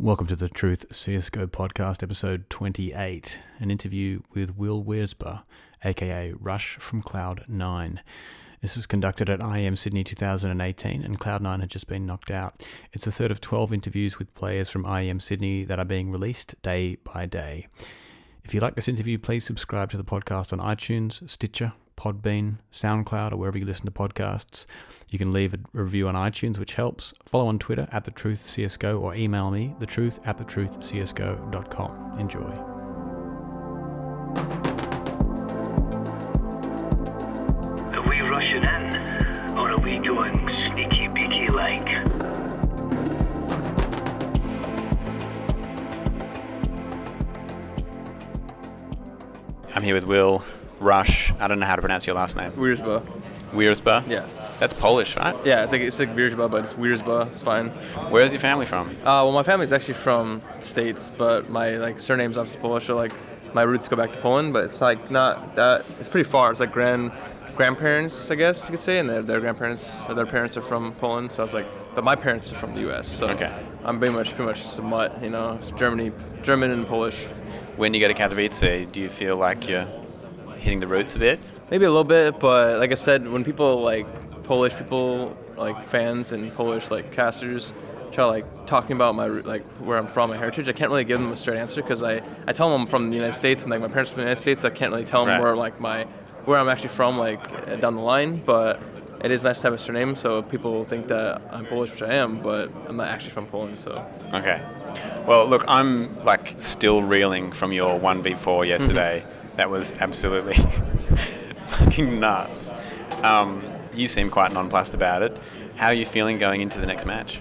Welcome to the Truth CSGO podcast, episode 28, an interview with Will Wierzba, aka Rush from Cloud9. This was conducted at IEM Sydney 2018, and Cloud9 had just been knocked out. It's the third of 12 interviews with players from IEM Sydney that are being released day by day. If you like this interview, please subscribe to the podcast on iTunes, Stitcher, Podbean, SoundCloud, or wherever you listen to podcasts. You can leave a review on iTunes, which helps. Follow on Twitter at the Truth CSGO or email me, thetruth at thetruthcsgo.com. Enjoy. I'm here with Will Rush. I don't know how to pronounce your last name. Wiersbe. Wiersbe? Yeah. That's Polish, right? Yeah, it's like it's like Wiersbe, but it's Wiersbe. It's fine. Where's your family from? Uh, well, my family's actually from the states, but my like surname's obviously Polish, so like my roots go back to Poland. But it's like not that. It's pretty far. It's like grand grandparents, I guess you could say, and their, their grandparents, or their parents are from Poland. So I was like, but my parents are from the U.S. So Okay. I'm pretty much pretty much mutt, you know, it's Germany, German and Polish. When you go to Katowice, do you feel like you're hitting the roots a bit? Maybe a little bit, but like I said, when people like Polish people, like fans and Polish like casters, try like talking about my like where I'm from, my heritage, I can't really give them a straight answer because I, I tell them I'm from the United States and like my parents are from the United States, so I can't really tell them Right. where like my where I'm actually from like down the line. But it is nice to have a surname, so people think that I'm Polish, which I am, but I'm not actually from Poland. So Okay. Well, look, I'm like still reeling from your 1v4 yesterday. that was absolutely fucking nuts. Um, you seem quite nonplussed about it. How are you feeling going into the next match?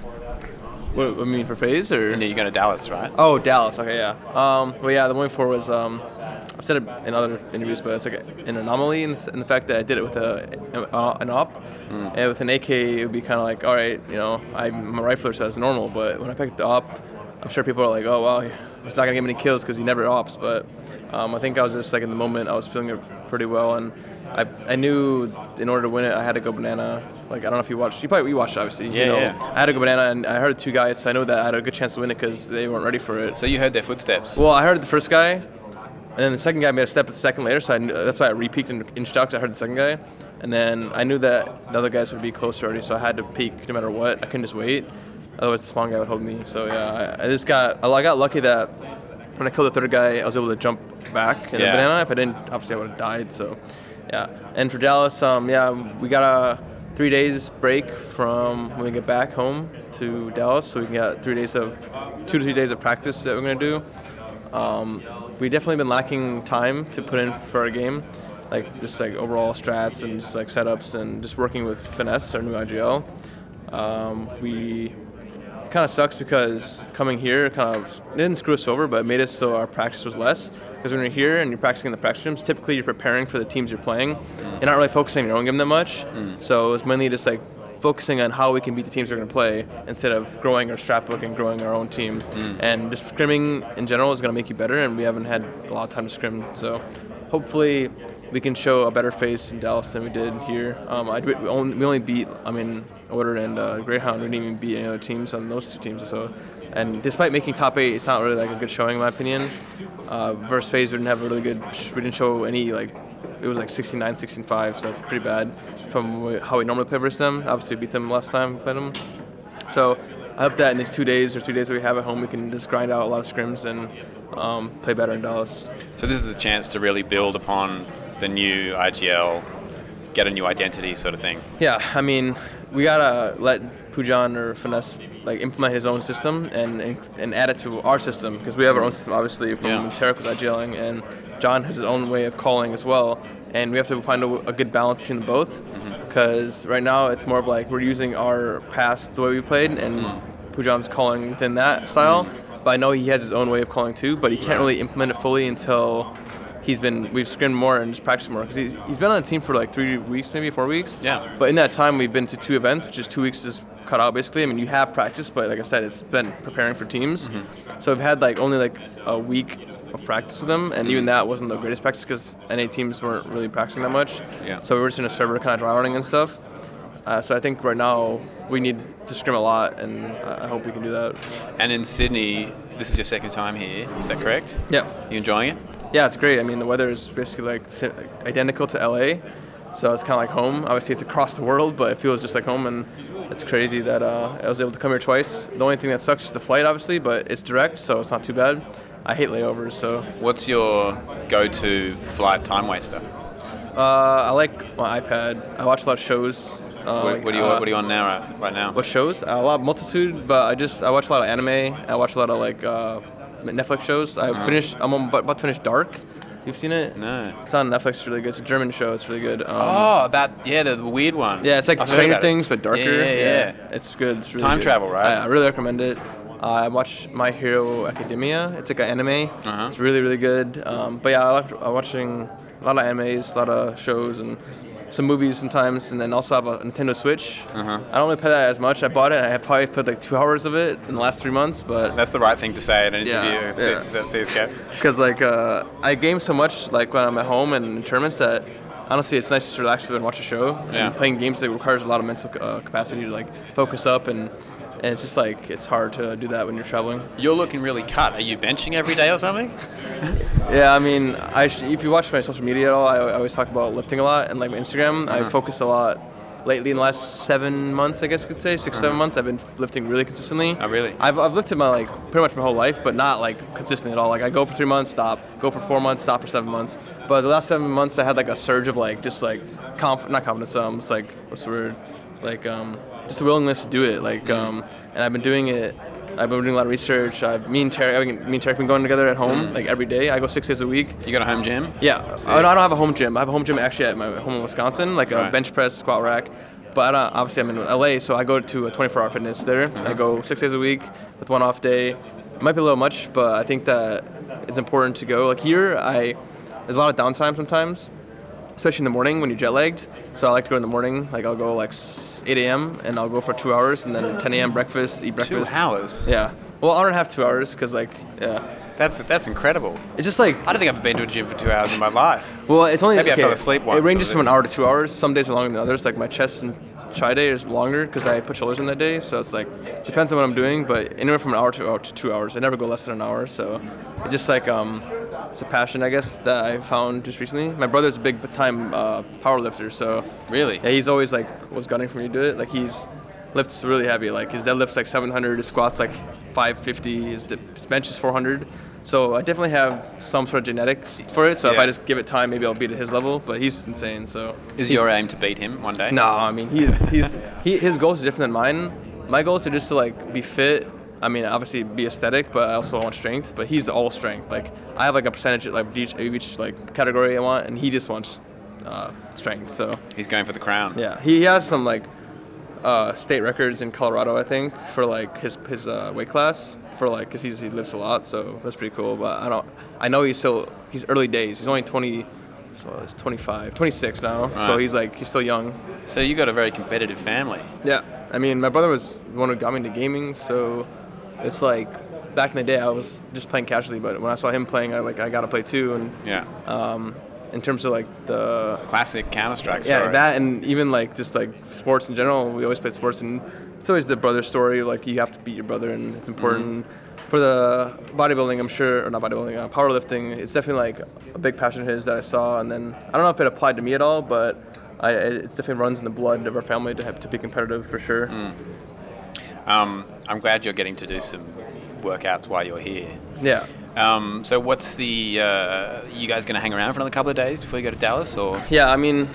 what, what I mean for FaZe or? And you're going to Dallas, right? Oh, Dallas. Okay, yeah. Um, well, yeah, the 1v4 was um, I've said it in other interviews, but it's like an anomaly in, the- in the fact that I did it with a uh, an AWP, and with an AK, it would be kind of like, all right, you know, I'm a rifler, so that's normal. But when I picked the AWP, I'm sure people are like, oh well, he's not gonna get many kills because he never AWPs. But um, I think I was just like in the moment, I was feeling it pretty well, and I, I knew in order to win it, I had to go banana. Like I don't know if you watched, you probably you watched obviously. Yeah, you know, yeah. I had to go banana, and I heard two guys, so I know that I had a good chance to win it because they weren't ready for it. So you heard their footsteps. Well, I heard the first guy, and then the second guy made a step a second later, so I knew, that's why I repeaked in inch dogs. I heard the second guy, and then I knew that the other guys would be closer already, so I had to peek no matter what. I couldn't just wait, otherwise the spawn guy would hold me. So yeah, I, I just got I got lucky that when I killed the third guy, I was able to jump back in Yeah. the banana. If I didn't, obviously I would have died. So yeah, and for Dallas, um, yeah, we got a three days break from when we get back home to Dallas, so we can get three days of two to three days of practice that we're gonna do. Um, we definitely been lacking time to put in for a game, like just like overall strats and just like setups and just working with FNS, our new IGL. Um, we kind of sucks because coming here kind of didn't screw us over, but it made us so our practice was less. Because when you're here and you're practicing in the practice rooms, typically you're preparing for the teams you're playing. You're not really focusing on your own game that much. So it was mainly just like focusing on how we can beat the teams we're going to play instead of growing our strat book and growing our own team. And just scrimming in general is going to make you better, and we haven't had a lot of time to scrim. So hopefully we can show a better face in Dallas than we did here. Um, I, we, only, we only beat, I mean, Order and uh, Grayhound. We didn't even beat any other teams on those two teams. So, and despite making top eight, it's not really like a good showing in my opinion. Uh, versus FaZe, we didn't have a really good. We didn't show any like. It was like 69, 65, so that's pretty bad from how we normally play versus them. Obviously, we beat them last time we played them. So I hope that in these two days or three days that we have at home, we can just grind out a lot of scrims and um, play better in Dallas. So this is a chance to really build upon the new IGL, get a new identity sort of thing. Yeah, I mean, we gotta let Pujan or FNS like implement his own system and and, add it to our system because we have our own system obviously from Yeah. Tarik with IGLing and John has his own way of calling as well. And we have to find a, a good balance between the both mm-hmm. because right now it's more of like we're using our past the way we played and mm-hmm. Pujan's calling within that style. Mm-hmm. But I know he has his own way of calling too, but he can't really implement it fully until he's been we've scrimmed more and just practiced more because he's, he's been on the team for like three weeks, maybe four weeks. Yeah. But in that time, we've been to two events, which is two weeks is cut out basically. I mean, you have practice, but like I said, it's been preparing for teams. So I've had like only like a week of practice with them, and even that wasn't the greatest practice because NA teams weren't really practicing that much. Yeah. So we were just in a server kind of dry running and stuff. Uh, so I think right now we need to scrim a lot, and I hope we can do that. And in Sydney, this is your second time here. Is that correct? Yeah. You enjoying it? Yeah, it's great. I mean, the weather is basically like identical to LA, so it's kind of like home. Obviously, it's across the world, but it feels just like home, and it's crazy that uh, I was able to come here twice. The only thing that sucks is the flight, obviously, but it's direct, so it's not too bad. I hate layovers, so What's your go-to flight time waster? uh, I like my iPad. I watch a lot of shows. Uh, What, what, are you, uh, what are you on now, right, right now? What shows? A lot, of multitude, but I just I watch a lot of anime. I watch a lot of like uh, Netflix shows. I finished. I'm on- about to finish Dark. You've seen it? No. It's on Netflix. It's really good. It's a German show. It's really good. Um, Oh, about yeah, the, weird one. Yeah, it's like Stranger about it. Things, but darker. Yeah, yeah, yeah. It's good. It's really Time good. travel, right? I, I really recommend it. Uh, I watched My Hero Academia. It's like an anime. Uh-huh. It's really, really good. Um, but yeah, I like I'm watching a lot of animes, a lot of shows, and some movies sometimes. And then also have a Nintendo Switch. Uh-huh. I don't really play that as much. I bought it. I have probably played like two hours of it in the last three months. But That's the right thing to say in an Yeah, interview. yeah. Because like uh, I game so much like when I'm at home and in tournaments that honestly it's nice to relax with and watch a show. Yeah. And playing games that requires a lot of mental uh, capacity to like focus up and and it's just like it's hard to do that when you're traveling. You're looking really cut. Are you benching every day or something? Yeah, I mean, I sh- if you watch my social media at all, I, I always talk about lifting a lot and like my Instagram. I Uh-huh. focus a lot lately in the last seven months, I guess you could say 6 seven months. I've been lifting really consistently. Uh-huh. Oh, really? I've, I've lifted my like pretty much my whole life, but not like consistently at all. Like I go for three months, stop. Go for four months, stop for seven months. But the last seven months, I had like a surge of like just like conf- not confidence. Um, it's like what's the word? Like um, just the willingness to do it. Like mm-hmm. um, and I've been doing it. I've been doing a lot of research. I've, me and Terry, me and Terry have been going together at home mm-hmm. like every day. I go six days a week. You got a home gym? Yeah, I don't, oh, I don't have a home gym. I have a home gym actually at my home in Wisconsin, like a Right. bench press, squat rack. But I don't, obviously I'm in LA, so I go to a 24-hour fitness there. I mm-hmm. go six days a week with one off day. It might be a little much, but I think that it's important to go. Like here, I there's a lot of downtime sometimes, especially in the morning when you're jet lagged. So I like to go in the morning. Like I'll go like 8 a.m. and I'll go for two hours, and then 10 a.m. breakfast, eat breakfast. Two hours. Yeah. Well, hour and a half, two hours, cause like yeah, That's that's incredible. it's just like I don't think I've been to a gym for two hours in my life. Well, it's only Maybe I fell asleep once, It ranges from an hour to two hours. Some days are longer than others. Like my chest and chi day is longer because I put shoulders in that day. So it's like depends on what I'm doing, but anywhere from an hour to, hour to two hours. I never go less than an hour. So it's just like um, it's a passion, I guess, that I found just recently. My brother's a big time uh, power lifter, so Really? yeah, he's always like was gunning for me to do it. Like he's lifts really heavy. Like his deadlift's like 700, his squats like 550, his, his bench is 400. So I definitely have some sort of genetics for it. So if I just give it time, maybe I'll beat at his level. But he's insane. So Is your aim to beat him one day? no? I mean he's he's he, his goals are different than mine. My goals are just to like be fit. I mean, obviously be aesthetic, but I also want strength. But he's all strength. Like I have like a percentage of, like each each like category I want, and he just wants uh, strength. So He's going for the crown. yeah, he has some like uh, state records in Colorado, I think, for like his his uh, weight class for like because he lifts a lot, so that's pretty cool. But I don't, I know he's still he's early days. He's only 20, so he's 25, 26 now. So he's like he's still young. So you got a very competitive family. Yeah, I mean, my brother was the one who got me into gaming, so it's like back in the day I was just playing casually, but when I saw him playing, I like I got to play too. And Yeah. um, in terms of like the Classic Counter Strike yeah, story. that and even like just like sports in general. We always played sports, and it's always the brother story. Like you have to beat your brother, and it's important. For the bodybuilding, I'm sure, or not bodybuilding, uh, powerlifting, it's definitely like a big passion of his that I saw. And then I don't know if it applied to me at all, but I, it definitely runs in the blood of our family to have to be competitive for sure. Um, I'm glad you're getting to do some workouts while you're here. Yeah. Um, so what's the? Uh, you guys going to hang around for another couple of days before you go to Dallas, or? Yeah, I mean,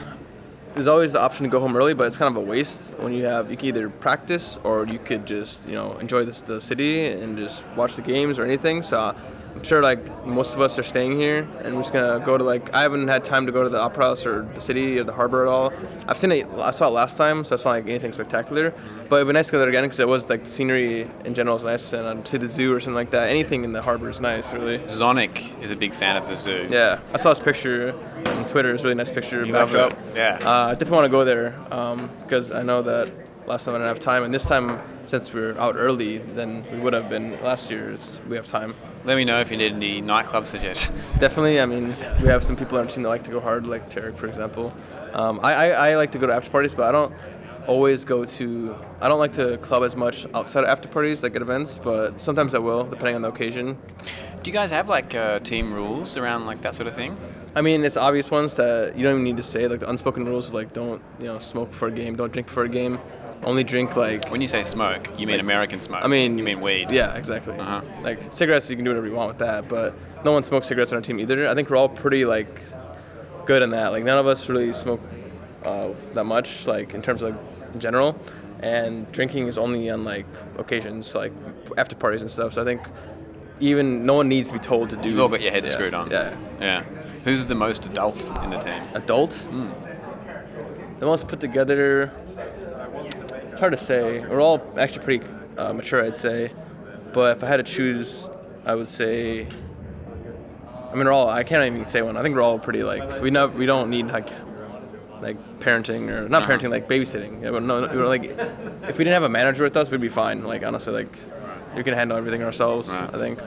there's always the option to go home early, but it's kind of a waste when you have you can either practice or you could just you know enjoy this, the city and just watch the games or anything. So I'm sure like most of us are staying here and we're just gonna go to like I haven't had time to go to the opera house or the city or the harbor at all. I've seen it. I saw it last time, so it's not like anything spectacular. But it'd be nice to go there again because it was like the scenery in general is nice and I'd see the zoo or something like that. Anything in the harbor is nice, really. Zonic is a big fan of the zoo. Yeah, I saw this picture on Twitter. It's a really nice picture. You love up. yeah. Uh, I definitely want to go there because I know that last time I didn't have time, and this time since we are out early than we would have been last year, we have time. Let me know if you need any nightclub suggestions. Definitely. I mean, we have some people on our team that like to go hard, like Tarik, for example. Um, I, I, I like to go to after parties, but I don't. always go to. I don't like to club as much outside of after parties, like at events, but sometimes I will, depending on the occasion. Do you guys have like uh, team rules around like that sort of thing? I mean, it's obvious ones that you don't even need to say, like the unspoken rules of like don't you know smoke before a game, don't drink before a game, only drink like. When you say smoke, you mean Like- American smoke. I mean, you mean weed. Yeah, exactly. Uh-huh. Like cigarettes, you can do whatever you want with that, but no one smokes cigarettes on our team either. I think we're all pretty like good in that. Like none of us really smoke uh, that much, like in terms of in general, and drinking is only on like occasions, like after parties and stuff. So I think even no one needs to be told to do. You've all got your heads yeah, screwed on. Yeah. Yeah. Who's the most adult in the team? Adult. Hmm. The most put together. Hard to say. We're all actually pretty uh, mature, I'd say. But if I had to choose, I would say. I mean, we're all. I can't even say one. I think we're all pretty like we know we don't need like like parenting or not parenting like babysitting. Yeah, but no, were like if we didn't have a manager with us, we'd be fine. Like honestly, like we can handle everything ourselves. Right. I think.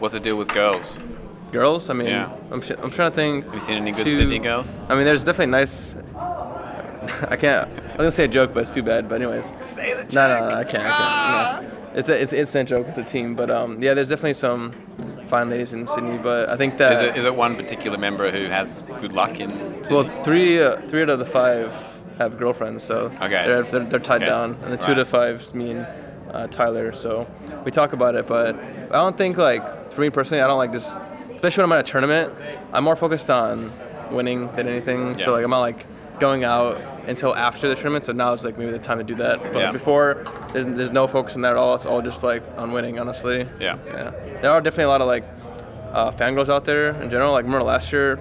What's the deal with girls? Girls, I mean, Yeah. I'm, I'm trying to think. Have you seen any good Sydney girls? I mean, there's definitely nice. I can't. I was gonna say a joke, but it's too bad. But anyways. Say the joke. No, no, no, I can't. I can't. No. It's a, it's an instant joke with the team, but um, yeah, there's definitely some fine ladies in Sydney, but I think that Is it, is it one particular member who has good luck in? well, three uh, three out of the five have girlfriends, so Okay. they're, they're, they're tied Okay. down, and the two Right. of the five, me and uh, Tyler. So we talk about it, but I don't think like for me personally, I don't like just, especially when I'm at a tournament, I'm more focused on winning than anything. Yeah. So like I'm not like going out until after the tournament. So now it's like maybe the time to do that. But Yeah. before, there's, there's no focus on that at all. It's all just like on winning, honestly. Yeah. Yeah. There are definitely a lot of like uh, fangirls out there in general. Like remember last year,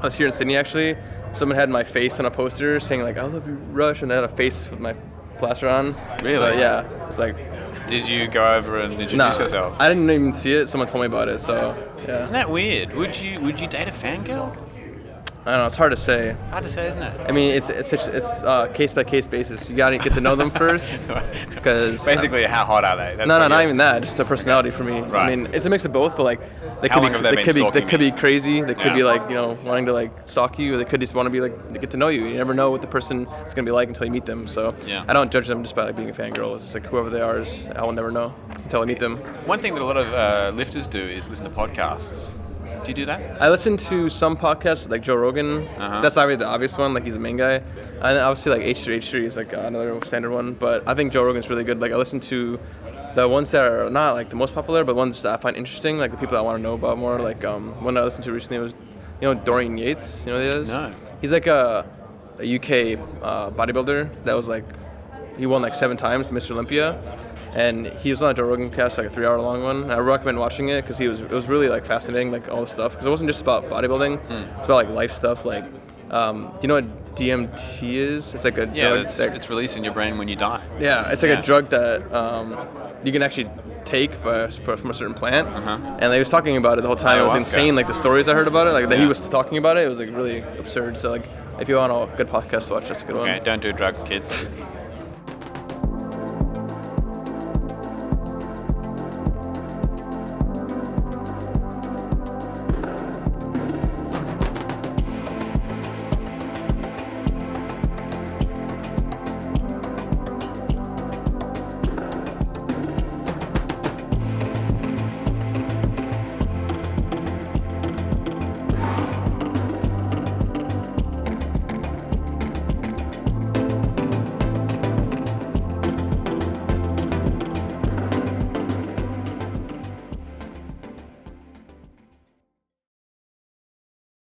I was here in Sydney actually. Someone had my face on a poster saying like "I love you, Rush," and I had a face with my plaster on. Really? So yeah, it's like Did you go over and introduce nah. yourself? I didn't even see it. Someone told me about it. So yeah. Isn't that weird? Would you would you date a fangirl? I don't know. It's hard to say. It's hard to say, isn't it? I mean, it's it's it's, it's uh, case by case basis. You gotta get to know them first, because Basically, how hot are they? That's No, no, not even that. Just the personality for me. Right. I mean, it's a mix of both, but like they How could be they they could be they could be crazy. They could be like you know wanting to like stalk you, or they could just want to be like get to know you. You never know what the person is gonna be like until you meet them. So Yeah. I don't judge them just by like being a fangirl. It's just like whoever they are is I will never know until I meet them. One thing that a lot of uh, lifters do is listen to podcasts. Do you do that? I listen to some podcasts like Joe Rogan. Uh-huh. That's obviously the obvious one. Like he's the main guy, and obviously like H3 H3 is like another standard one. But I think Joe Rogan's really good. Like I listen to the ones that are not like the most popular, but ones that I find interesting. Like the people I want to know about more. Like um, one I listened to recently was, you know, Dorian Yates. You know who he is? No. He's like a, a UK uh, bodybuilder that was like, he won like seven times the Mr. Olympia. And he was on a Joe Rogan cast, like a three-hour-long one. I recommend watching it because he was it was really like fascinating, like all the stuff. Because it wasn't just about bodybuilding; Hmm. it's about like life stuff. Like, um, do you know what DMT is? It's like a Yeah, drug. it's, that- it's released in your brain when you die. yeah, it's like Yeah. a drug that um, you can actually take from a certain plant. Uh-huh. And they was talking about it the whole time. It was insane. Like the stories I heard about it, like that he was talking about it, it was like really absurd. So like, if you want a good podcast to watch, that's a good one. Okay, don't do drugs, kids.